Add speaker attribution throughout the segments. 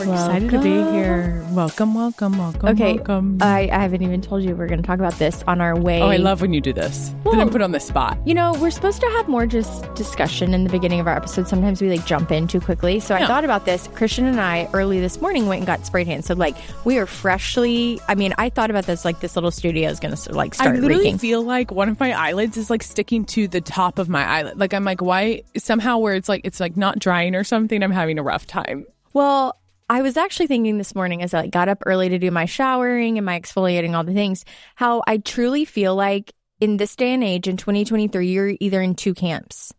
Speaker 1: We're excited to be here. Welcome, welcome, welcome.
Speaker 2: Okay,
Speaker 1: welcome.
Speaker 2: I, I haven't even told you we're going to talk about this on our way.
Speaker 1: oh, I love when you do this.
Speaker 2: Well-
Speaker 1: then I'm put on the spot.
Speaker 2: You know, we're supposed to have more just discussion in the beginning of our episode. Sometimes we like jump in too quickly. So I thought about this. Christian and I early this morning went and got sprayed tan. So like we are freshly. I mean, I thought about this like this little studio is going to like
Speaker 1: I
Speaker 2: start
Speaker 1: literally
Speaker 2: reeking.
Speaker 1: feel like one of my eyelids is like sticking to the top of my eyelid. Like I'm like, why somehow where it's like it's like not drying or something. I'm having a rough time.
Speaker 2: Well, I was actually thinking this morning as I got up early to do my showering and my exfoliating, all the things, how I truly feel like in this day and age in 2023, you're either in two camps.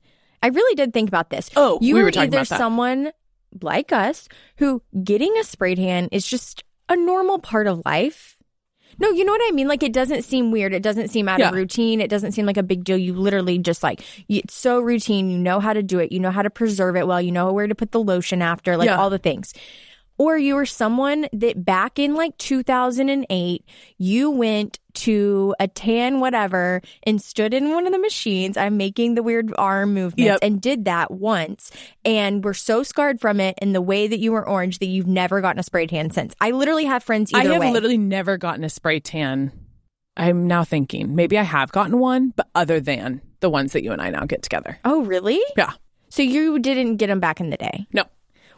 Speaker 2: I really did think about this.
Speaker 1: Oh,
Speaker 2: you
Speaker 1: we were talking
Speaker 2: either someone like us who getting a spray tan is just a normal part of life. No, you know what I mean? Like it doesn't seem weird. It doesn't seem out
Speaker 1: Yeah.
Speaker 2: of routine. It doesn't seem like a big deal. You literally just like it's so routine. You know how to do it. You know how to preserve it well. You know where to put the lotion after, like
Speaker 1: Yeah.
Speaker 2: all the things. Or you were someone that back in like 2008, you went to a tan whatever and stood in one of the machines. I'm making the weird arm movements
Speaker 1: Yep.
Speaker 2: and did that once and were so scarred from it in the way that you were orange that you've never gotten a spray tan since. I literally have friends either
Speaker 1: I have
Speaker 2: way.
Speaker 1: literally never gotten a spray tan. I'm now thinking maybe I have gotten one, but other than the ones that you and I now get together.
Speaker 2: oh, really?
Speaker 1: Yeah.
Speaker 2: So you didn't get them back in the day.
Speaker 1: No.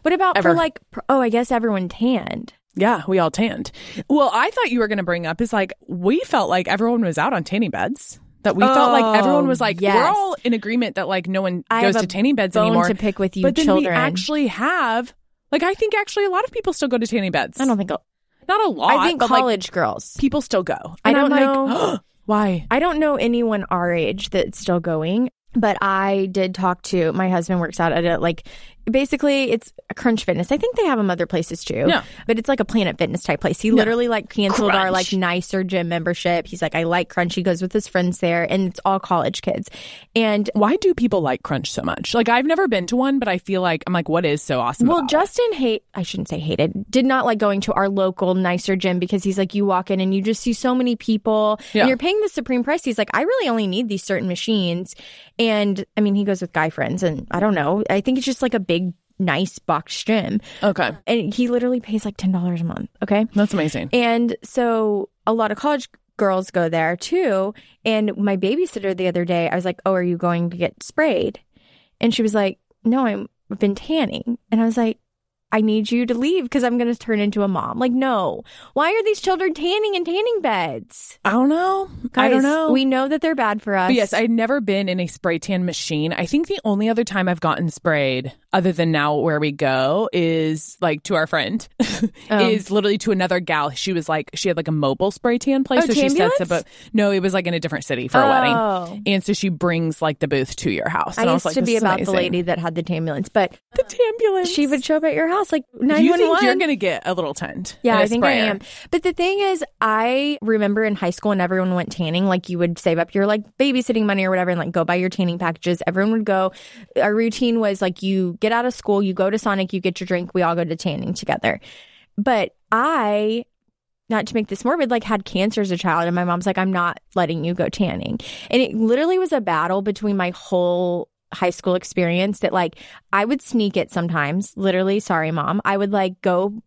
Speaker 2: What about
Speaker 1: Ever.
Speaker 2: for like, oh, I guess everyone tanned.
Speaker 1: Yeah, we all tanned. Well, I thought you were going to bring up is like we felt like everyone was out on tanning beds. That we felt like everyone was like oh,
Speaker 2: yes.
Speaker 1: we're all in agreement that like no one
Speaker 2: I
Speaker 1: goes to tanning beds anymore.
Speaker 2: to pick with you
Speaker 1: but then
Speaker 2: children.
Speaker 1: we actually have like I think actually a lot of people still go to tanning beds.
Speaker 2: I don't think,
Speaker 1: not a lot.
Speaker 2: I think
Speaker 1: but, like,
Speaker 2: college girls.
Speaker 1: people still go.
Speaker 2: I
Speaker 1: And I'm
Speaker 2: don't
Speaker 1: like,
Speaker 2: know.
Speaker 1: why.
Speaker 2: I don't know anyone our age that's still going, but I did talk to my husband works out at a like basically it's a crunch fitness. I think they have them other places too.
Speaker 1: Yeah.
Speaker 2: But it's like a planet fitness type place. He literally like canceled our like nicer gym membership. He's like, I like crunch. He goes with his friends there and it's all college kids. And
Speaker 1: Why do people like Crunch so much? Like I've never been to one, but I feel like I'm like, what is so awesome?
Speaker 2: well,
Speaker 1: about it?
Speaker 2: Justin hate I shouldn't say hated, did not like going to our local nicer gym because he's like, you walk in and you just see so many people
Speaker 1: Yeah.
Speaker 2: and you're paying the supreme price. He's like, I really only need these certain machines. And I mean, he goes with guy friends and I don't know. I think it's just like a big, nice box gym.
Speaker 1: okay,
Speaker 2: And he literally pays like $10 a month. Okay.
Speaker 1: that's amazing.
Speaker 2: And so a lot of college girls go there too. And my babysitter the other day, I was like, Oh, are you going to get sprayed? And she was like, No, I'm, I've been tanning. And I was like, I need you to leave because I'm going to turn into a mom. Like, no. Why are these children tanning in tanning beds?
Speaker 1: I don't know. I don't know.
Speaker 2: We know that they're bad for us.
Speaker 1: But yes, I'd never been in a spray tan machine. I think the only other time I've gotten sprayed, other than now where we go, is like to our friend,
Speaker 2: Oh.
Speaker 1: is literally to another gal. She was like, she had like a mobile spray tan place.
Speaker 2: Oh,
Speaker 1: so she sets up a, no, it was like in a different city for a
Speaker 2: Oh.
Speaker 1: wedding. And so she brings like the booth to your house.
Speaker 2: I
Speaker 1: And I,
Speaker 2: used
Speaker 1: was like,
Speaker 2: to be about the lady that had the ambulance, but
Speaker 1: The ambulance.
Speaker 2: she would show up at your house like
Speaker 1: Do
Speaker 2: 911.
Speaker 1: you think you're to get a little tent?
Speaker 2: Yeah,
Speaker 1: i a
Speaker 2: I think I am. But the thing is, I remember in high school and everyone went tanning, like you would save up your like babysitting money or whatever and like go buy your tanning packages. Everyone would go. Our routine was like you get out of school, you go to Sonic, you get your drink, we all go to tanning together. But I not to make this morbid, like had cancer as a child, and my mom's like, I'm not letting you go tanning. And it literally was a battle between my whole high school experience that like I would sneak it sometimes, literally, sorry, mom. I would like go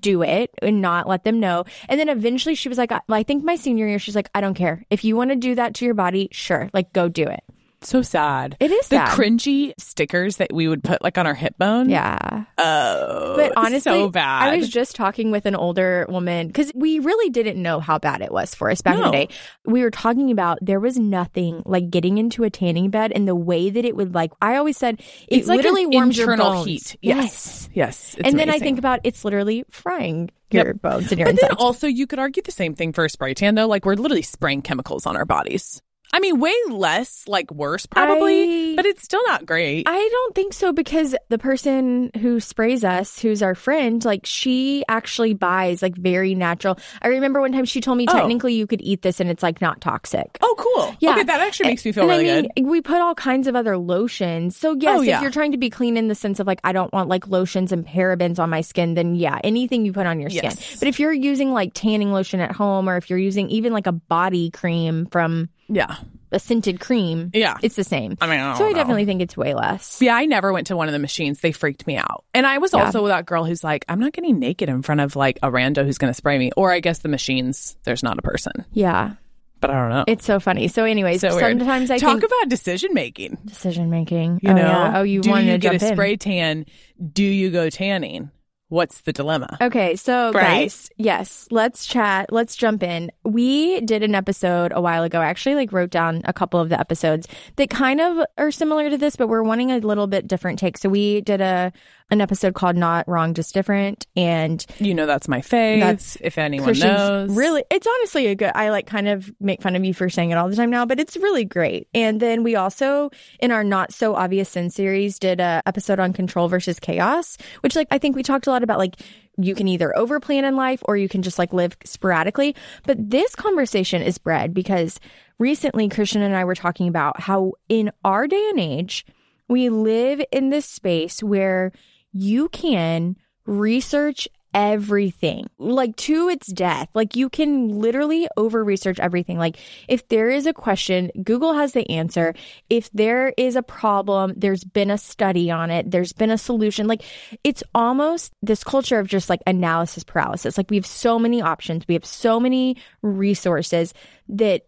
Speaker 2: do it and not let them know. And then eventually she was like, I, I think my senior year, she's like, I don't care. If you want to do that to your body, sure, like go do it.
Speaker 1: So sad.
Speaker 2: It is
Speaker 1: the
Speaker 2: sad.
Speaker 1: cringy stickers that we would put like on our hip bone.
Speaker 2: Yeah.
Speaker 1: Oh,
Speaker 2: But honestly,
Speaker 1: so bad.
Speaker 2: I was just talking with an older woman because we really didn't know how bad it was for us back in the day. We were talking about there was nothing like getting into a tanning bed and the way that it would like. I always said it
Speaker 1: it's like
Speaker 2: literally
Speaker 1: an
Speaker 2: warms your
Speaker 1: internal
Speaker 2: bones.
Speaker 1: heat.
Speaker 2: Yes.
Speaker 1: Yes, yes.
Speaker 2: And then I think about it's literally frying
Speaker 1: Yep.
Speaker 2: your bones and your
Speaker 1: But then
Speaker 2: insides.
Speaker 1: also, you could argue the same thing for a spray tan, though. Like we're literally spraying chemicals on our bodies. I mean, way less, like worse, probably,
Speaker 2: I-
Speaker 1: but it's still not great.
Speaker 2: I don't think so because the person who sprays us, who's our friend, like she actually buys like very natural. I remember one time she told me
Speaker 1: Oh.
Speaker 2: technically you could eat this and it's like not toxic.
Speaker 1: oh, cool.
Speaker 2: Yeah.
Speaker 1: Okay, that actually makes me feel
Speaker 2: and
Speaker 1: really
Speaker 2: I mean,
Speaker 1: good.
Speaker 2: we put all kinds of other lotions. So yes,
Speaker 1: Oh, yeah.
Speaker 2: if you're trying to be clean in the sense of like I don't want like lotions and parabens on my skin, then yeah, anything you put on your
Speaker 1: Yes.
Speaker 2: skin. But if you're using like tanning lotion at home or if you're using even like a body cream from
Speaker 1: Yeah.
Speaker 2: a scented cream,
Speaker 1: Yeah.
Speaker 2: it's the same.
Speaker 1: I mean, I
Speaker 2: so I
Speaker 1: know.
Speaker 2: definitely think it's way less.
Speaker 1: Yeah, I never went to one of the machines. They freaked me out. And I was
Speaker 2: Yeah.
Speaker 1: also that girl who's like, I'm not getting naked in front of like a rando who's going to spray me. Or I guess the machines, there's not a person.
Speaker 2: Yeah,
Speaker 1: But I don't know.
Speaker 2: it's so funny. So, anyways,
Speaker 1: so weird.
Speaker 2: sometimes I
Speaker 1: talk
Speaker 2: think
Speaker 1: about decision making.
Speaker 2: decision making.
Speaker 1: You
Speaker 2: oh,
Speaker 1: know,
Speaker 2: yeah. oh, you
Speaker 1: do
Speaker 2: wanted
Speaker 1: you
Speaker 2: to
Speaker 1: get a
Speaker 2: in.
Speaker 1: spray tan? Do you go tanning? What's the dilemma?
Speaker 2: Okay, so
Speaker 1: Right?
Speaker 2: guys, yes, let's chat. Let's jump in. We did an episode a while ago. I actually like wrote down a couple of the episodes that kind of are similar to this, but we're wanting a little bit different take. So we did a an episode called Not Wrong, Just Different, and
Speaker 1: You know that's my fave.
Speaker 2: That's
Speaker 1: if anyone
Speaker 2: Christian's
Speaker 1: knows.
Speaker 2: really it's honestly a good I like kind of make fun of you for saying it all the time now, but it's really great. And then we also in our not so obvious sin series did a episode on control versus chaos, which like I think we talked a lot about like you can either overplan in life or you can just like live sporadically. But this conversation is bred because recently Christian and I were talking about how in our day and age we live in this space where you can research everything like to its death. Like you can literally over research everything. Like if there is a question google has the answer. If there is a problem there's been a study on it. There's been a solution. Like it's almost this culture of just like analysis paralysis. Like we have so many options. We have so many resources that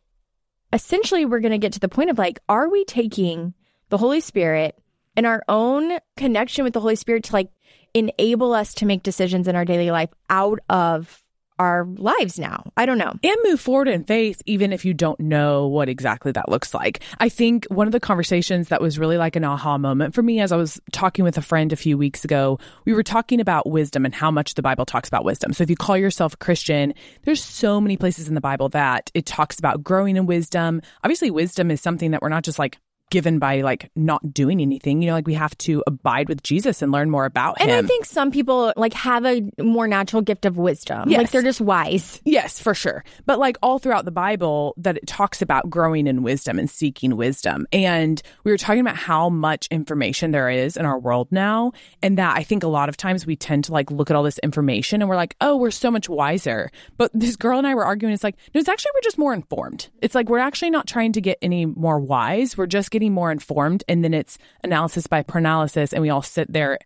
Speaker 2: essentially we're going to get to the point of like are we taking the holy spirit and our own connection with the holy spirit to like enable us to make decisions in our daily life out of our lives now i don't know
Speaker 1: and move forward in faith, even if you don't know what exactly that looks like. I think one of the conversations that was really like an aha moment for me as I was talking with a friend a few weeks ago, we were talking about wisdom and how much the Bible talks about wisdom. So if you call yourself a Christian, there's so many places in the Bible that it talks about growing in wisdom. Obviously, wisdom is something that we're not just like given by like not doing anything. You know, like we have to abide with Jesus and learn more about
Speaker 2: and
Speaker 1: him.
Speaker 2: And I think some people like have a more natural gift of wisdom
Speaker 1: Yes.
Speaker 2: like they're just wise
Speaker 1: Yes, for sure. But like all throughout the Bible, that it talks about growing in wisdom and seeking wisdom. And we were talking about how much information there is in our world now. And that I think a lot of times we tend to like look at all this information and we're like, oh, we're so much wiser. But this girl and I were arguing, it's like, no, it's actually, we're just more informed. It's like, we're actually not trying to get any more wise. We're just getting more informed. And then it's analysis by paralysis. And we all sit there,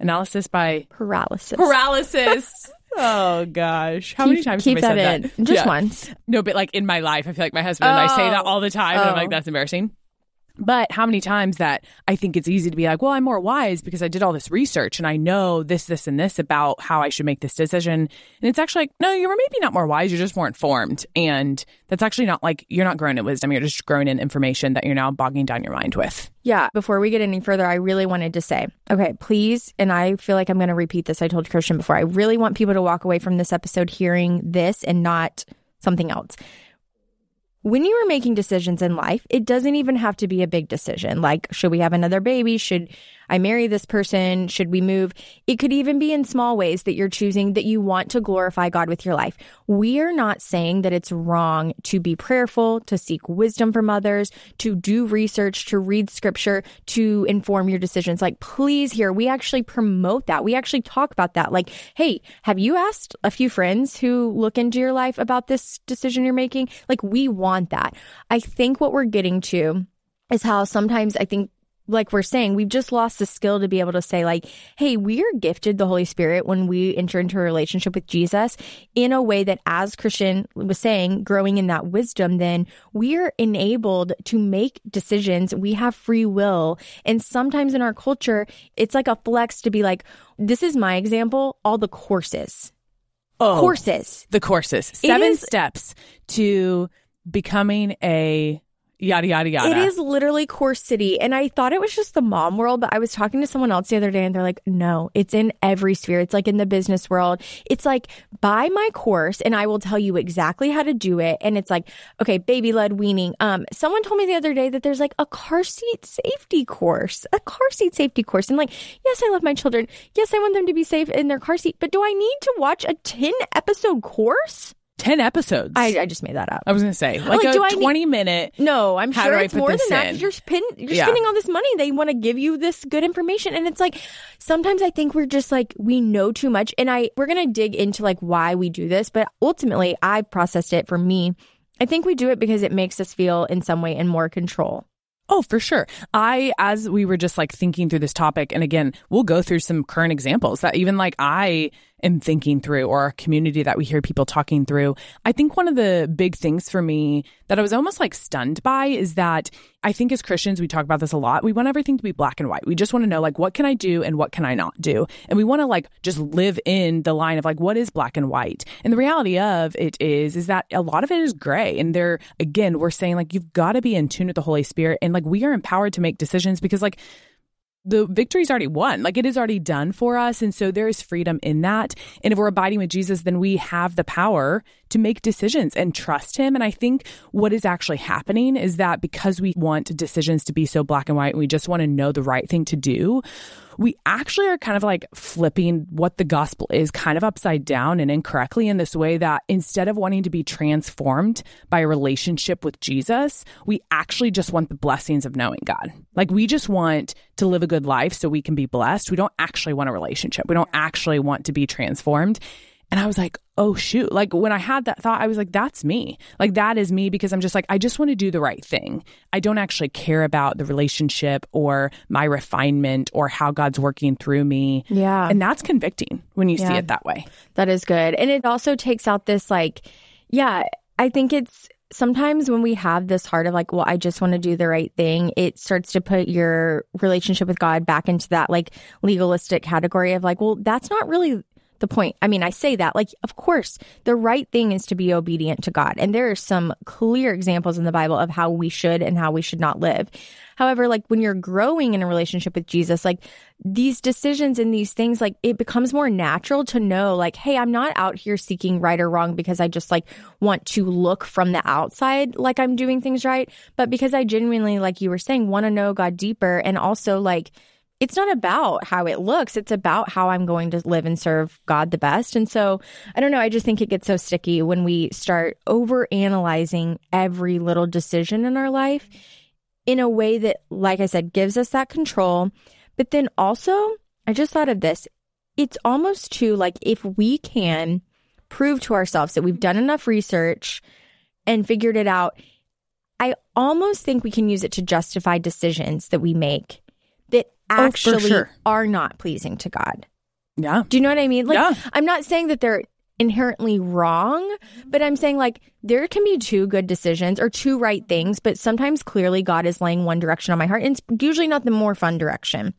Speaker 1: analysis by
Speaker 2: paralysis
Speaker 1: paralysis. oh gosh, how many times
Speaker 2: keep
Speaker 1: have I
Speaker 2: that
Speaker 1: said
Speaker 2: in
Speaker 1: that?
Speaker 2: just
Speaker 1: Yeah.
Speaker 2: once
Speaker 1: No, but like in my life, I feel like my husband and I say that
Speaker 2: Oh.
Speaker 1: all the time, and I'm
Speaker 2: Oh.
Speaker 1: like, that's embarrassing. But how many times that I think it's easy to be like, well, I'm more wise because I did all this research and I know this, this, and this about how I should make this decision. And it's actually like, no, you're maybe not more wise. You're just more informed. And that's actually not like you're not growing in wisdom. You're just growing in information that you're now bogging down your mind with.
Speaker 2: Yeah, before we get any further, I really wanted to say, okay, please, and I feel like I'm going to repeat this. I told Christian before. I really want people to walk away from this episode hearing this and not something else. When you are making decisions in life, it doesn't even have to be a big decision. Like, should we have another baby? Should I marry this person? Should we move? It could even be in small ways that you're choosing that you want to glorify God with your life. We are not saying that it's wrong to be prayerful, to seek wisdom from others, to do research, to read scripture, to inform your decisions. Like, please here, we actually promote that. We actually talk about that. Like, hey, have you asked a few friends who look into your life about this decision you're making? Like, we want that. I think what we're getting to is how sometimes I think like we're saying, we've just lost the skill to be able to say, like, hey, we are gifted the Holy Spirit when we enter into a relationship with Jesus in a way that, as Christian was saying, growing in that wisdom, then we are enabled to make decisions. We have free will. And sometimes in our culture, it's like a flex to be like, this is my example, all the courses.
Speaker 1: Oh,
Speaker 2: Courses.
Speaker 1: the courses, seven
Speaker 2: is-
Speaker 1: steps to becoming a yada yada yada.
Speaker 2: It is literally Course City. And I thought it was just the mom world, but I was talking to someone else the other day and they're like, no, it's in every sphere. It's like in the business world. It's like, buy my course and I will tell you exactly how to do it. And it's like, okay, baby led weaning. Um, someone told me the other day that there's like a car seat safety course, a car seat safety course. And like, yes, I love my children. Yes, I want them to be safe in their car seat, but do I need to watch a 10 episode course?
Speaker 1: 10 episodes.
Speaker 2: I, I just made that up.
Speaker 1: I was going to say, like,
Speaker 2: Like,
Speaker 1: a
Speaker 2: do I
Speaker 1: 20
Speaker 2: need-
Speaker 1: minute.
Speaker 2: No, I'm sure it's more than that. You're, spin, you're
Speaker 1: Yeah.
Speaker 2: spending all this money. They want to give you this good information, and it's like sometimes I think we're just like we know too much. And I we're gonna dig into like why we do this, but ultimately I processed it for me. I think we do it because it makes us feel in some way in more control.
Speaker 1: Oh, for sure. I, as we were just like thinking through this topic, and again, we'll go through some current examples that even like I am thinking through or a community that we hear people talking through. I think one of the big things for me that I was almost like stunned by is that I think as Christians, we talk about this a lot. We want everything to be black and white. We just want to know like, what can I do and what can I not do? And we want to like just live in the line of like, what is black and white? And the reality of it is, is that a lot of it is gray. And there, again, we're saying like, you've got to be in tune with the Holy Spirit. And like, we are empowered to make decisions because like, the victory's already won. Like it is already done for us. And so there is freedom in that. And if we're abiding with Jesus, then we have the power to make decisions and trust him. And I think what is actually happening is that because we want decisions to be so black and white and we just want to know the right thing to do, we actually are kind of like flipping what the gospel is kind of upside down and incorrectly in this way that instead of wanting to be transformed by a relationship with Jesus, we actually just want the blessings of knowing God. Like we just want to live a good life so we can be blessed. We don't actually want a relationship. We don't actually want to be transformed. And I was like, oh, shoot. Like when I had that thought, I was like, that's me. Like that is me because I'm just like, I just want to do the right thing. I don't actually care about the relationship or my refinement or how God's working through me.
Speaker 2: Yeah.
Speaker 1: And that's convicting when you see it that way.
Speaker 2: That is good. And it also takes out this, like, yeah, I think it's sometimes when we have this heart of like, well, I just want to do the right thing, it starts to put your relationship with God back into that like legalistic category of like, well, that's not really the point. I mean, I say that like, of course, the right thing is to be obedient to God. And there are some clear examples in the Bible of how we should and how we should not live. However, like when you're growing in a relationship with Jesus, like these decisions and these things, like it becomes more natural to know, like, hey, I'm not out here seeking right or wrong because I just like want to look from the outside like I'm doing things right, but because I genuinely, like you were saying, want to know God deeper and also like, it's not about how it looks. It's about how I'm going to live and serve God the best. And so I don't know. I just think it gets so sticky when we start over analyzing every little decision in our life in a way that, like I said, gives us that control. But then also, I just thought of this. It's almost too like if we can prove to ourselves that we've done enough research and figured it out, I almost think we can use it to justify decisions that we make
Speaker 1: Oh,
Speaker 2: actually
Speaker 1: sure.
Speaker 2: are not pleasing to God.
Speaker 1: Yeah.
Speaker 2: Do you know what I mean? Like,
Speaker 1: Yeah.
Speaker 2: I'm not saying that they're inherently wrong, but I'm saying like there can be two good decisions or two right things, but sometimes clearly God is laying one direction on my heart, and it's usually not the more fun direction.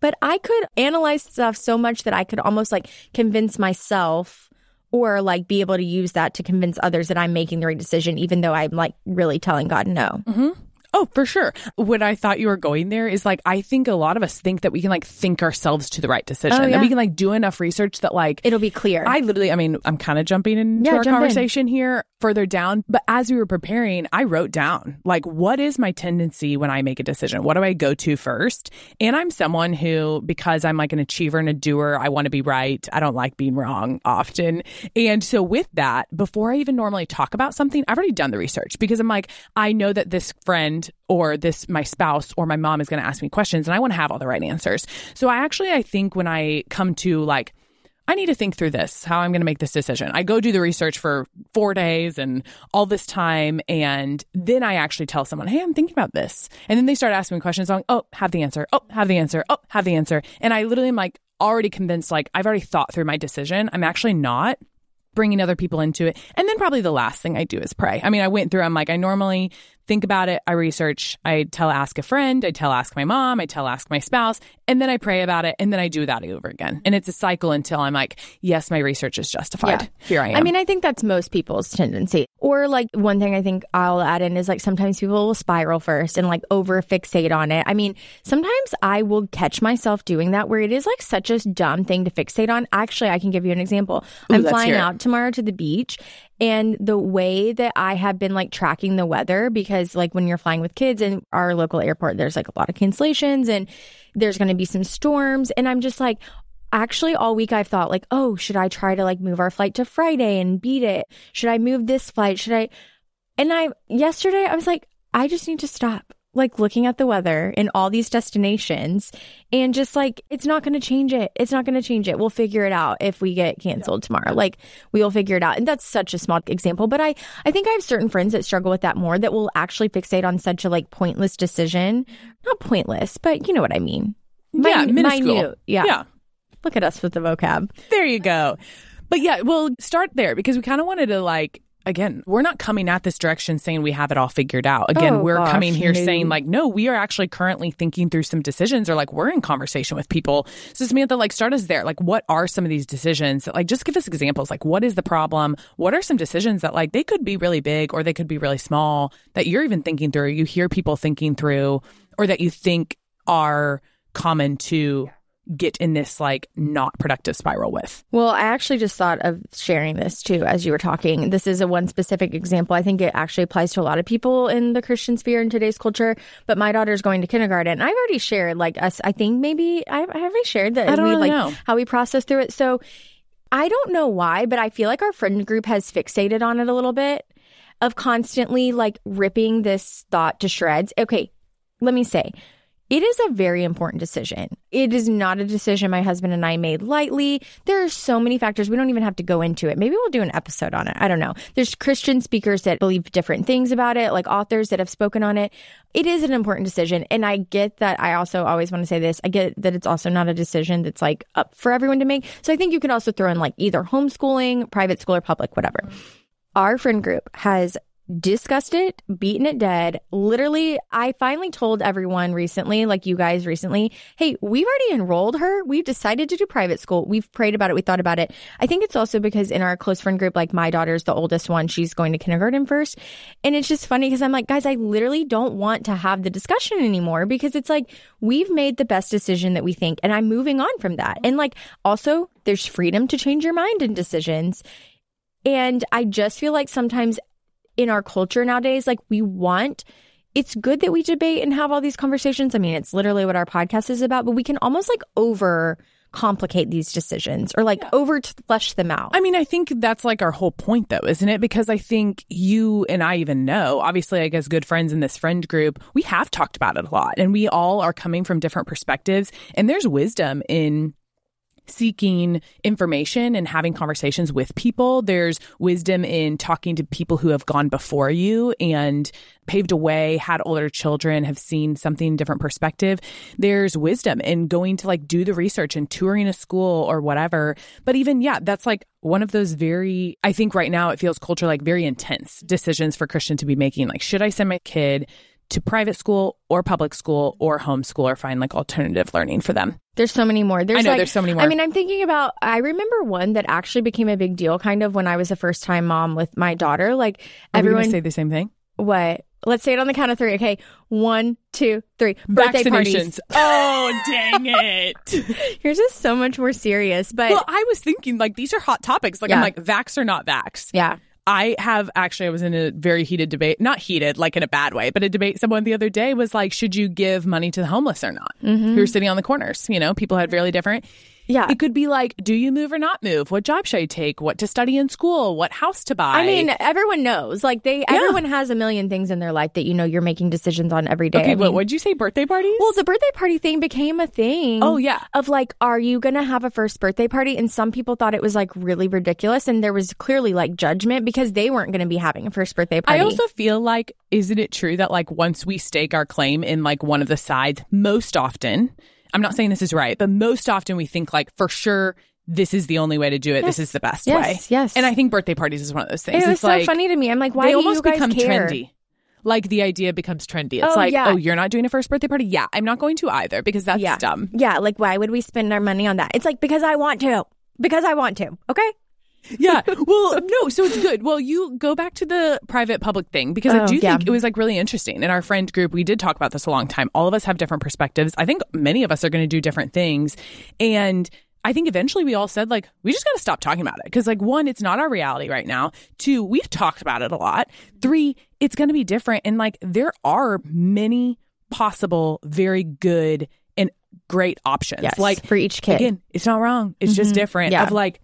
Speaker 2: But I could analyze stuff so much that I could almost like convince myself or like be able to use that to convince others that I'm making the right decision, even though I'm like really telling God no. Mm-hmm.
Speaker 1: Oh, for sure. What I thought you were going there is like, I think a lot of us think that we can like think ourselves to the right decision.
Speaker 2: Oh, yeah.
Speaker 1: That we can like do enough research that like,
Speaker 2: It'll be clear.
Speaker 1: I literally, I mean, I'm kind of jumping into
Speaker 2: Yeah,
Speaker 1: our
Speaker 2: jump in.
Speaker 1: conversation here further down. But as we were preparing, I wrote down like, what is my tendency when I make a decision? What do I go to first? And I'm someone who, because I'm like an achiever and a doer, I want to be right. I don't like being wrong often. And so with that, before I even normally talk about something, I've already done the research because I'm like, I know that this friend or this my spouse or my mom is going to ask me questions and I want to have all the right answers. So I actually I think when I come to like I need to think through this, how I'm going to make this decision. I go do the research for 4 days and all this time and then I actually tell someone, "Hey, I'm thinking about this." And then they start asking me questions on, "Oh, have the answer. Oh, have the answer. Oh, have the answer." And I literally am like already convinced like I've already thought through my decision. I'm actually not bringing other people into it. And then probably the last thing I do is pray. I mean, I went through, I'm like, I normally think about it, I research, I tell ask a friend, I tell ask my mom, I tell ask my spouse, and then I pray about it, and then I do that over again. And it's a cycle until I'm like, yes, my research is justified.
Speaker 2: Yeah.
Speaker 1: Here I am.
Speaker 2: I mean, I think that's most people's tendency. Or like one thing I think I'll add in is like sometimes people will spiral first and like over fixate on it. I mean, sometimes I will catch myself doing that where it is like such a dumb thing to fixate on. Actually, I can give you an example.
Speaker 1: Ooh,
Speaker 2: I'm flying out tomorrow to the beach and the way that I have been like tracking the weather because like when you're flying with kids in our local airport, there's like a lot of cancellations and there's going to be some storms. And I'm just like, actually all week I've thought like, oh, should I try to like move our flight to Friday and beat it? Should I move this flight? Should I? And I, yesterday I was like, I just need to stop like looking at the weather in all these destinations and just like, it's not going to change it. It's not going to change it. We'll figure it out if we get canceled tomorrow. Like we'll figure it out. And that's such a small example, but I, I think I have certain friends that struggle with that more that will actually fixate on such a like pointless decision. Not pointless, but you know what I mean.
Speaker 1: yeah, minuscule.
Speaker 2: minute. Yeah.
Speaker 1: yeah.
Speaker 2: Look at us with the vocab.
Speaker 1: There you go. But yeah, we'll start there because we kind of wanted to like again, we're not coming at this direction saying we have it all figured out. Again,
Speaker 2: Oh,
Speaker 1: we're
Speaker 2: gosh,
Speaker 1: coming here
Speaker 2: no.
Speaker 1: saying like, no, we are actually currently thinking through some decisions or like we're in conversation with people. So Samantha, like start us there. Like what are some of these decisions that like just give us examples. Like what is the problem? What are some decisions that like they could be really big or they could be really small that you're even thinking through, you hear people thinking through, or that you think are common to get in this like not productive spiral with.
Speaker 2: Well, I actually just thought of sharing this too as you were talking. This is a one specific example. I think it actually applies to a lot of people in the Christian sphere in today's culture. But my daughter's going to kindergarten. I've already shared, like us. I think maybe I have I already shared that
Speaker 1: I don't
Speaker 2: we
Speaker 1: really
Speaker 2: like
Speaker 1: know.
Speaker 2: how we process through it. So I don't know why, but I feel like our friend group has fixated on it a little bit of constantly like ripping this thought to shreds. Okay, let me say, it is a very important decision. It is not a decision my husband and I made lightly. There are so many factors. We don't even have to go into it. Maybe we'll do an episode on it. I don't know. There's Christian speakers that believe different things about it, like authors that have spoken on it. It is an important decision. And I get that. I also always want to say this. I get that it's also not a decision that's like up for everyone to make. So I think you could also throw in like either homeschooling, private school, or public, whatever. Our friend group has discussed it, beaten it dead. Literally, I finally told everyone recently, like you guys recently, hey, we've already enrolled her. We've decided to do private school. We've prayed about it. We thought about it. I think it's also because in our close friend group, like my daughter's the oldest one, she's going to kindergarten first. And it's just funny because I'm like, guys, I literally don't want to have the discussion anymore because it's like we've made the best decision that we think and I'm moving on from that. And like also, there's freedom to change your mind in decisions. And I just feel like sometimes in our culture nowadays, like we want, it's good that we debate and have all these conversations. I mean, it's literally what our podcast is about, but we can almost like over complicate these decisions or like over flesh them out.
Speaker 1: I mean, I think that's like our whole point, though, isn't it? Because I think you and I even know, obviously, I guess good friends in this friend group, we have talked about it a lot and we all are coming from different perspectives. And there's wisdom in seeking information and having conversations with people. There's wisdom in talking to people who have gone before you and paved a way, had older children, have seen something different perspective. There's wisdom in going to like do the research and touring a school or whatever. But even, yeah, that's like one of those very, I think right now it feels culture like very intense decisions for Christian to be making. Like, should I send my kid to private school or public school or homeschool or find like alternative learning for them?
Speaker 2: There's so many more. There's
Speaker 1: I know
Speaker 2: like,
Speaker 1: there's so many more.
Speaker 2: I mean, I'm thinking about. I remember one that actually became a big deal, kind of when I was a first time mom with my daughter. Like
Speaker 1: Are
Speaker 2: everyone,
Speaker 1: say the same thing?
Speaker 2: what? Let's say it on the count of three. Okay, one, two, three. Birthday parties.
Speaker 1: Vaccinations. Oh, dang it.
Speaker 2: Yours is so much more serious, but
Speaker 1: well, I was thinking like these are hot topics. Like I'm like vax or not vax.
Speaker 2: yeah,
Speaker 1: I have actually I was in a very heated debate, not heated like in a bad way, but a debate someone the other day was like should you give money to the homeless or not? Who mm-hmm. are sitting on the corners, you know, people had really different
Speaker 2: yeah.
Speaker 1: It could be like, do you move or not move? What job should I take? What to study in school? What house to buy?
Speaker 2: I mean, everyone knows. Like they, everyone has a million things in their life that you know you're making decisions on every day.
Speaker 1: okay,
Speaker 2: I
Speaker 1: what
Speaker 2: mean,
Speaker 1: would you say? Birthday parties?
Speaker 2: Well, the birthday party thing became a thing.
Speaker 1: Oh, yeah.
Speaker 2: Of like, are you going to have a first birthday party? And some people thought it was like really ridiculous. And there was clearly like judgment because they weren't going to be having a first birthday party.
Speaker 1: I also feel like, isn't it true that like once we stake our claim in like one of the sides, most often, I'm not saying this is right, but most often we think like for sure this is the only way to do it. This is the best
Speaker 2: Yes,
Speaker 1: way.
Speaker 2: yes.
Speaker 1: And I think birthday parties is one of those things.
Speaker 2: it was
Speaker 1: it's
Speaker 2: so
Speaker 1: like
Speaker 2: funny to me. I'm like, why
Speaker 1: they
Speaker 2: do
Speaker 1: almost become
Speaker 2: care?
Speaker 1: trendy. like the idea becomes trendy. It's
Speaker 2: Oh,
Speaker 1: like,
Speaker 2: yeah.
Speaker 1: oh, you're not doing a first birthday party? Yeah, I'm not going to either because that's
Speaker 2: yeah.
Speaker 1: dumb.
Speaker 2: Yeah, like why would we spend our money on that? It's like because I want to. Because I want to. Okay?
Speaker 1: Yeah. Well, no, so it's good. Well, you go back to the private public thing because I
Speaker 2: Oh,
Speaker 1: do
Speaker 2: yeah.
Speaker 1: think it was like really interesting. In our friend group, we did talk about this a long time. All of us have different perspectives. I think many of us are going to do different things. And I think eventually we all said, like, we just got to stop talking about it. Cause, like, one, it's not our reality right now. Two, we've talked about it a lot. Three, it's going to be different. And, like, there are many possible, very good and great options.
Speaker 2: Yes.
Speaker 1: Like,
Speaker 2: for each kid.
Speaker 1: Again, it's not wrong. It's just mm-hmm. different.
Speaker 2: Yeah.
Speaker 1: Of like,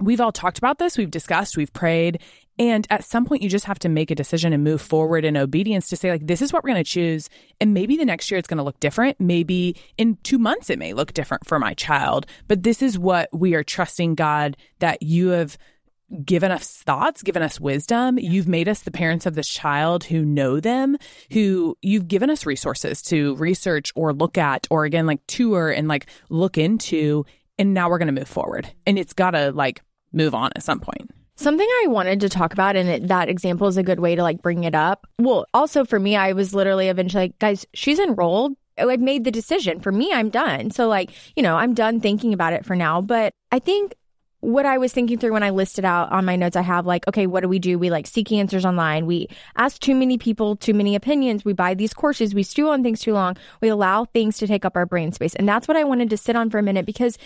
Speaker 1: we've all talked about this, we've discussed, we've prayed. And at some point, you just have to make a decision and move forward in obedience to say, like, this is what we're going to choose. And maybe the next year it's going to look different. Maybe in two months it may look different for my child. But this is what we are trusting God that you have given us thoughts, given us wisdom. You've made us the parents of this child who know them, who you've given us resources to research or look at, or again, like tour and like look into. And now we're going to move forward. And it's got to like move on at some point.
Speaker 2: Something I wanted to talk about, and it, that example is a good way to like bring it up. Well, also for me, I was literally eventually like, guys, she's enrolled. I've made the decision. For me, I'm done. So, like, you know, I'm done thinking about it for now. But I think what I was thinking through when I listed out on my notes, I have like, okay, what do we do? We like seek answers online. We ask too many people, too many opinions. We buy these courses. We stew on things too long. We allow things to take up our brain space. And that's what I wanted to sit on for a minute because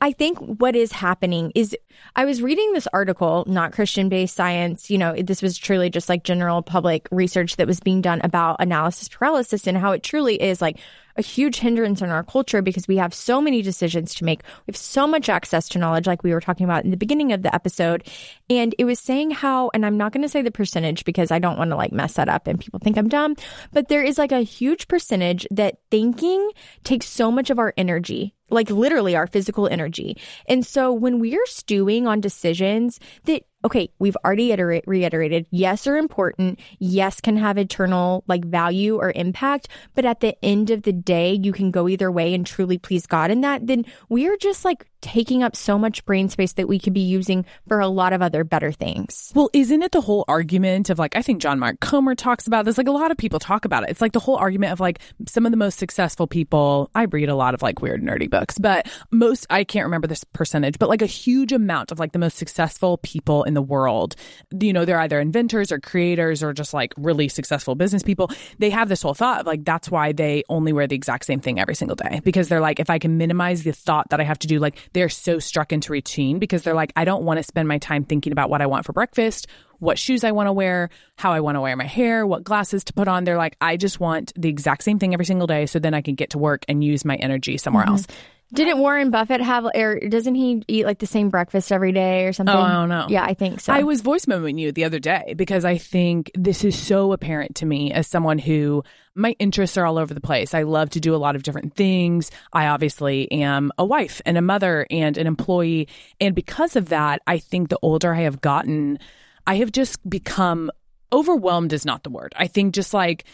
Speaker 2: I think what is happening is I was reading this article, not Christian based science. You know, this was truly just like general public research that was being done about analysis paralysis and how it truly is like a huge hindrance in our culture because we have so many decisions to make. We have so much access to knowledge, like we were talking about in the beginning of the episode. And it was saying how, and I'm not going to say the percentage because I don't want to like mess that up and people think I'm dumb, but there is like a huge percentage that thinking takes so much of our energy like literally our physical energy. And so when we are stewing on decisions that, okay, we've already iterate, reiterated, yes, are important, yes, can have eternal like value or impact, but at the end of the day, you can go either way and truly please God in that, then we are just like taking up so much brain space that we could be using for a lot of other better things.
Speaker 1: Well, isn't it the whole argument of like, I think John Mark Comer talks about this. Like, a lot of people talk about it. It's like the whole argument of like some of the most successful people. I read a lot of like weird, nerdy books, but most, I can't remember this percentage, but like a huge amount of like the most successful people in the world, you know, they're either inventors or creators or just like really successful business people. They have this whole thought of like, that's why they only wear the exact same thing every single day because they're like, if I can minimize the thought that I have to do, like, they're so struck into routine because they're like, I don't want to spend my time thinking about what I want for breakfast, what shoes I want to wear, how I want to wear my hair, what glasses to put on. They're like, I just want the exact same thing every single day so then I can get to work and use my energy somewhere mm-hmm. else.
Speaker 2: Didn't Warren Buffett have, or doesn't he eat like the same breakfast every day or something?
Speaker 1: Oh, I don't know.
Speaker 2: Yeah, I think so.
Speaker 1: I was voice memoing you the other day because I think this is so apparent to me as someone who my interests are all over the place. I love to do a lot of different things. I obviously am a wife and a mother and an employee. And because of that, I think the older I have gotten, I have just become overwhelmed is not the word. I think just like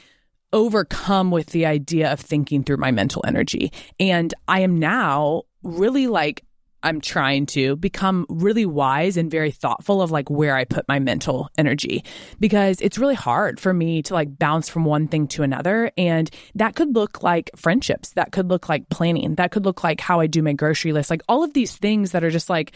Speaker 1: overcome with the idea of thinking through my mental energy. And I am now really like I'm trying to become really wise and very thoughtful of like where I put my mental energy because it's really hard for me to like bounce from one thing to another. And that could look like friendships. That could look like planning. That could look like how I do my grocery list. Like all of these things that are just like,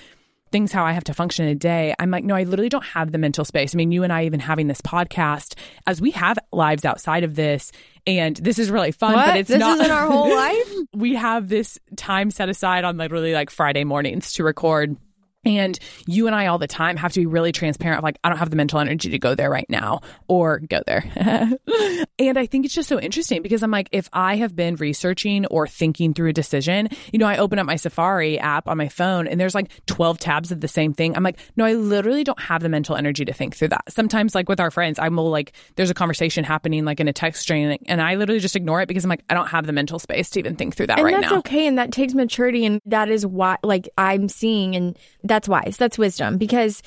Speaker 1: things how I have to function in a day, I'm like, no, I literally don't have the mental space. I mean, you and I even having this podcast, as we have lives outside of this, and this is really fun,
Speaker 2: What?
Speaker 1: but it's
Speaker 2: This
Speaker 1: not
Speaker 2: isn't our whole life?
Speaker 1: we have this time set aside on literally like Friday mornings to record. And you and I all the time have to be really transparent. Of like, I don't have the mental energy to go there right now or go there. and I think it's just so interesting because I'm like, if I have been researching or thinking through a decision, you know, I open up my Safari app on my phone and there's like 12 tabs of the same thing. I'm like, no, I literally don't have the mental energy to think through that. Sometimes, like with our friends, I'm like, there's a conversation happening like in a text string and I literally just ignore it because I'm like, I don't have the mental space to even think through that right now.
Speaker 2: and
Speaker 1: right
Speaker 2: that's
Speaker 1: now.
Speaker 2: okay and that takes maturity and that is why like i'm seeing and that's wise. That's wisdom because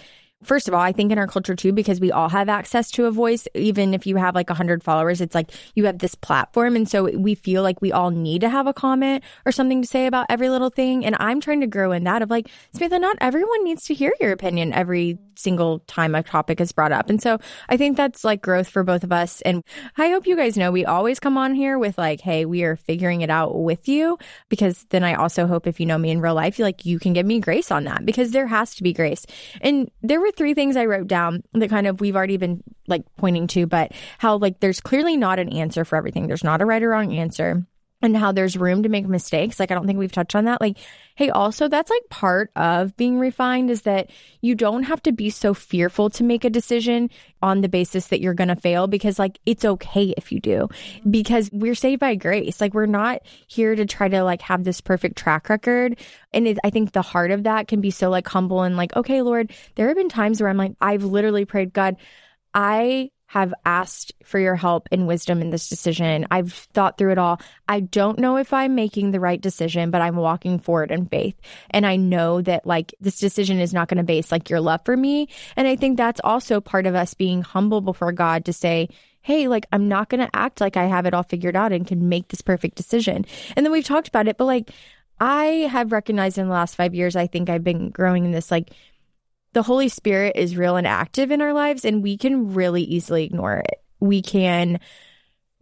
Speaker 2: first of all, I think in our culture too, because we all have access to a voice, even if you have like 100 followers, it's like you have this platform. And so we feel like we all need to have a comment or something to say about every little thing. And I'm trying to grow in that of like, Samantha, not everyone needs to hear your opinion every single time a topic is brought up. And so I think that's like growth for both of us. And I hope you guys know we always come on here with like, hey, we are figuring it out with you. Because then I also hope if you know me in real life, you like you can give me grace on that because there has to be grace. And there were three things I wrote down that kind of we've already been like pointing to, but how like there's clearly not an answer for everything. There's not a right or wrong answer and how there's room to make mistakes. Like, I don't think we've touched on that. Like, hey, also, that's like part of being refined is that you don't have to be so fearful to make a decision on the basis that you're going to fail because, like, it's okay if you do because we're saved by grace. Like, we're not here to try to like have this perfect track record. And it, I think the heart of that can be so like humble and like, okay, Lord, there have been times where I'm like, I've literally prayed, God, I have asked for your help and wisdom in this decision. I've thought through it all. I don't know if I'm making the right decision, but I'm walking forward in faith. And I know that like this decision is not going to base like your love for me. And I think that's also part of us being humble before God to say, Hey, like I'm not going to act like I have it all figured out and can make this perfect decision. And then we've talked about it, but like I have recognized in the last five years, I think I've been growing in this like the Holy Spirit is real and active in our lives, and we can really easily ignore it. We can,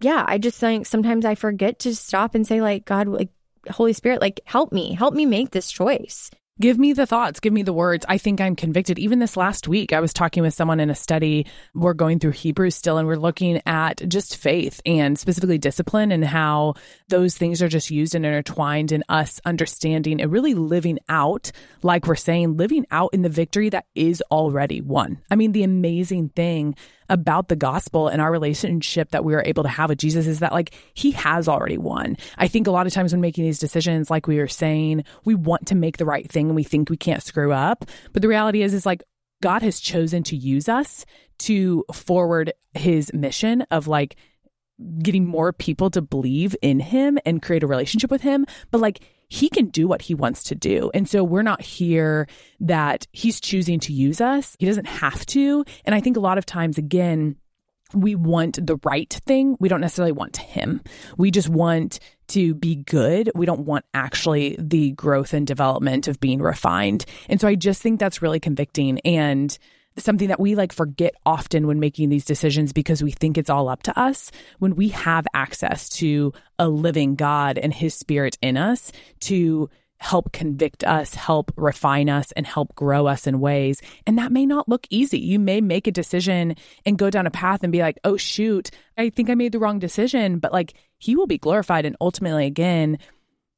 Speaker 2: yeah, I just think sometimes I forget to stop and say, like, God, like, Holy Spirit, like, help me, help me make this choice.
Speaker 1: Give me the thoughts, give me the words. I think I'm convicted. Even this last week, I was talking with someone in a study. We're going through Hebrews still, and we're looking at just faith and specifically discipline and how those things are just used and intertwined in us understanding and really living out, like we're saying, living out in the victory that is already won. I mean, the amazing thing about the gospel and our relationship that we are able to have with Jesus is that like he has already won. I think a lot of times when making these decisions, like we were saying, we want to make the right thing and we think we can't screw up. But the reality is, is like God has chosen to use us to forward his mission of like getting more people to believe in him and create a relationship with him. But like he can do what he wants to do. And so we're not here that he's choosing to use us. He doesn't have to. And I think a lot of times, again, we want the right thing. We don't necessarily want him. We just want to be good. We don't want actually the growth and development of being refined. And so I just think that's really convicting. And something that we like forget often when making these decisions because we think it's all up to us when we have access to a living God and his spirit in us to help convict us, help refine us, and help grow us in ways. And that may not look easy. You may make a decision and go down a path and be like, oh, shoot, I think I made the wrong decision. But like, he will be glorified. And ultimately, again,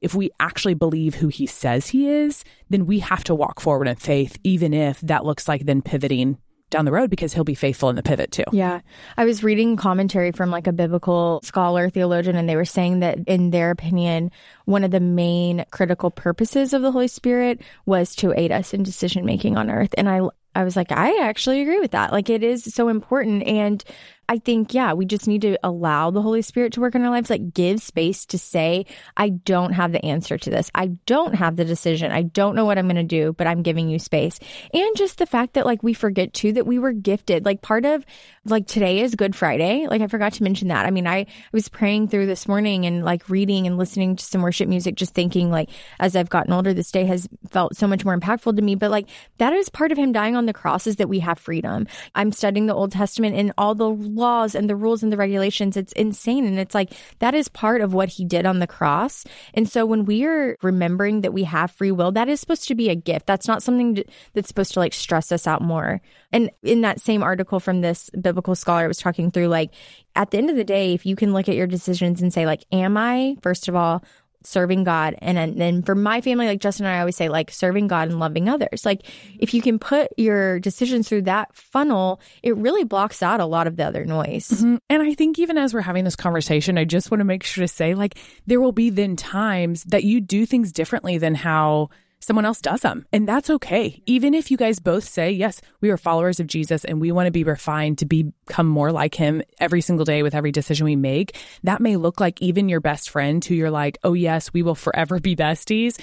Speaker 1: if we actually believe who he says he is, then we have to walk forward in faith, even if that looks like then pivoting down the road because he'll be faithful in the pivot too.
Speaker 2: Yeah. I was reading commentary from like a biblical scholar, theologian, and they were saying that in their opinion, one of the main critical purposes of the Holy Spirit was to aid us in decision making on earth. And I, I was like, I actually agree with that. Like it is so important. And I think, yeah, we just need to allow the Holy Spirit to work in our lives, like give space to say, I don't have the answer to this. I don't have the decision. I don't know what I'm going to do, but I'm giving you space. And just the fact that like we forget too that we were gifted. Like part of like today is Good Friday. Like I forgot to mention that. I mean, I, I was praying through this morning and like reading and listening to some worship music, just thinking like as I've gotten older, this day has felt so much more impactful to me. But like that is part of him dying on the cross is that we have freedom. I'm studying the Old Testament and all the laws and the rules and the regulations. It's insane. And it's like that is part of what he did on the cross. And so when we are remembering that we have free will, that is supposed to be a gift. That's not something that's supposed to like stress us out more. And in that same article from this biblical scholar, I was talking through like at the end of the day, if you can look at your decisions and say, like, am I, first of all, serving God. And then for my family, like Justin and I always say, like serving God and loving others. Like if you can put your decisions through that funnel, it really blocks out a lot of the other noise.
Speaker 1: Mm-hmm. And I think even as we're having this conversation, I just want to make sure to say, like, there will be then times that you do things differently than how someone else does them. And that's okay. Even if you guys both say, yes, we are followers of Jesus and we want to be refined to become more like him every single day with every decision we make, that may look like even your best friend who you're like, oh, yes, we will forever be besties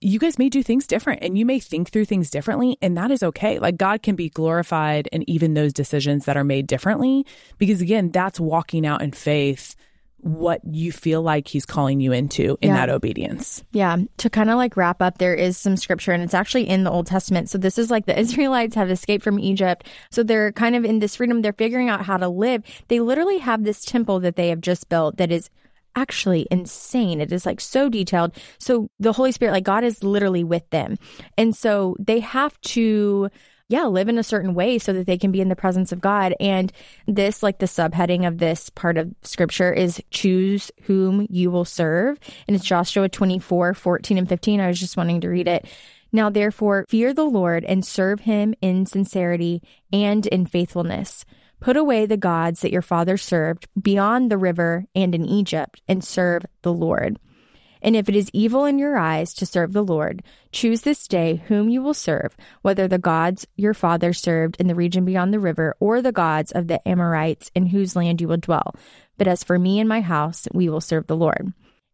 Speaker 1: you guys may do things different and you may think through things differently, and that is okay. Like God can be glorified in even those decisions that are made differently, because again, that's walking out in faith what you feel like he's calling you into in
Speaker 2: Yeah.
Speaker 1: that obedience.
Speaker 2: Yeah. To kind of like wrap up, there is some scripture and it's actually in the Old Testament. So this is like the Israelites have escaped from Egypt. So they're kind of in this freedom. They're figuring out how to live. They literally have this temple that they have just built that is actually insane. It is like so detailed. So the Holy Spirit, like God is literally with them. And so they have to yeah, live in a certain way so that they can be in the presence of God. And this, like the subheading of this part of scripture is choose whom you will serve. And it's Joshua 24, 14 and 15. I was just wanting to read it. Now, therefore, fear the Lord and serve him in sincerity and in faithfulness. Put away the gods that your fathers served beyond the river and in Egypt and serve the Lord. And if it is evil in your eyes to serve the Lord, choose this day whom you will serve, whether the gods your father served in the region beyond the river, or the gods of the Amorites in whose land you will dwell. But as for me and my house, we will serve the Lord.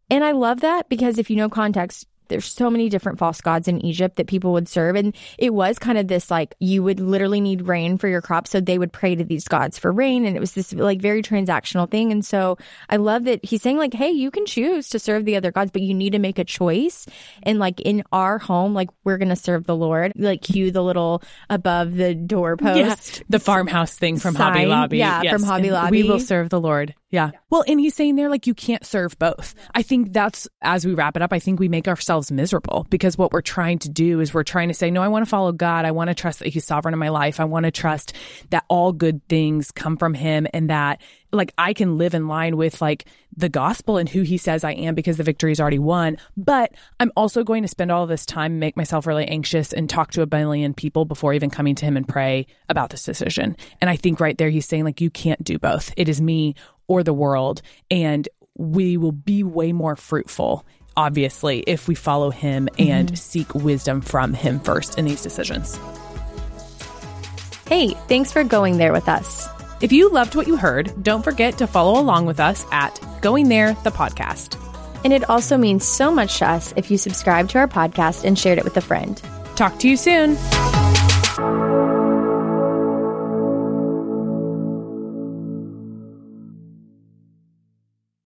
Speaker 2: And I love that because if you know context, there's so many different false gods in Egypt that people would serve. And it was kind of this like, you would literally need rain for your crops. So they would pray to these gods for rain. And it was this like very transactional thing. And so I love that he's saying, like, hey, you can choose to serve the other gods, but you need to make a choice. And like in our home, like, we're going to serve the Lord. Like, cue the little above the doorpost.
Speaker 1: The farmhouse thing from Hobby Lobby.
Speaker 2: Yeah, from Hobby
Speaker 1: And
Speaker 2: Lobby.
Speaker 1: We will serve the Lord. Yeah. Well, and he's saying there, like, you can't serve both. I think that's, as we wrap it up, I think we make ourselves miserable because what we're trying to do is we're trying to say, no, I want to follow God. I want to trust that he's sovereign in my life. I want to trust that all good things come from him and that, like, I can live in line with, like, the gospel and who he says I am because the victory is already won. But I'm also going to spend all this time, make myself really anxious and talk to a billion people before even coming to him and pray about this decision. And I think right there, he's saying, like, you can't do both. It is me or the world. And we will be way more fruitful, obviously, if we follow him and mm-hmm. seek wisdom from him first in these decisions.
Speaker 2: Hey, thanks for going there with us.
Speaker 1: If you loved what you heard, don't forget to follow along with us at Going There, the podcast.
Speaker 2: And it also means so much to us if you subscribe to our podcast and shared it with a friend.
Speaker 1: Talk to you soon.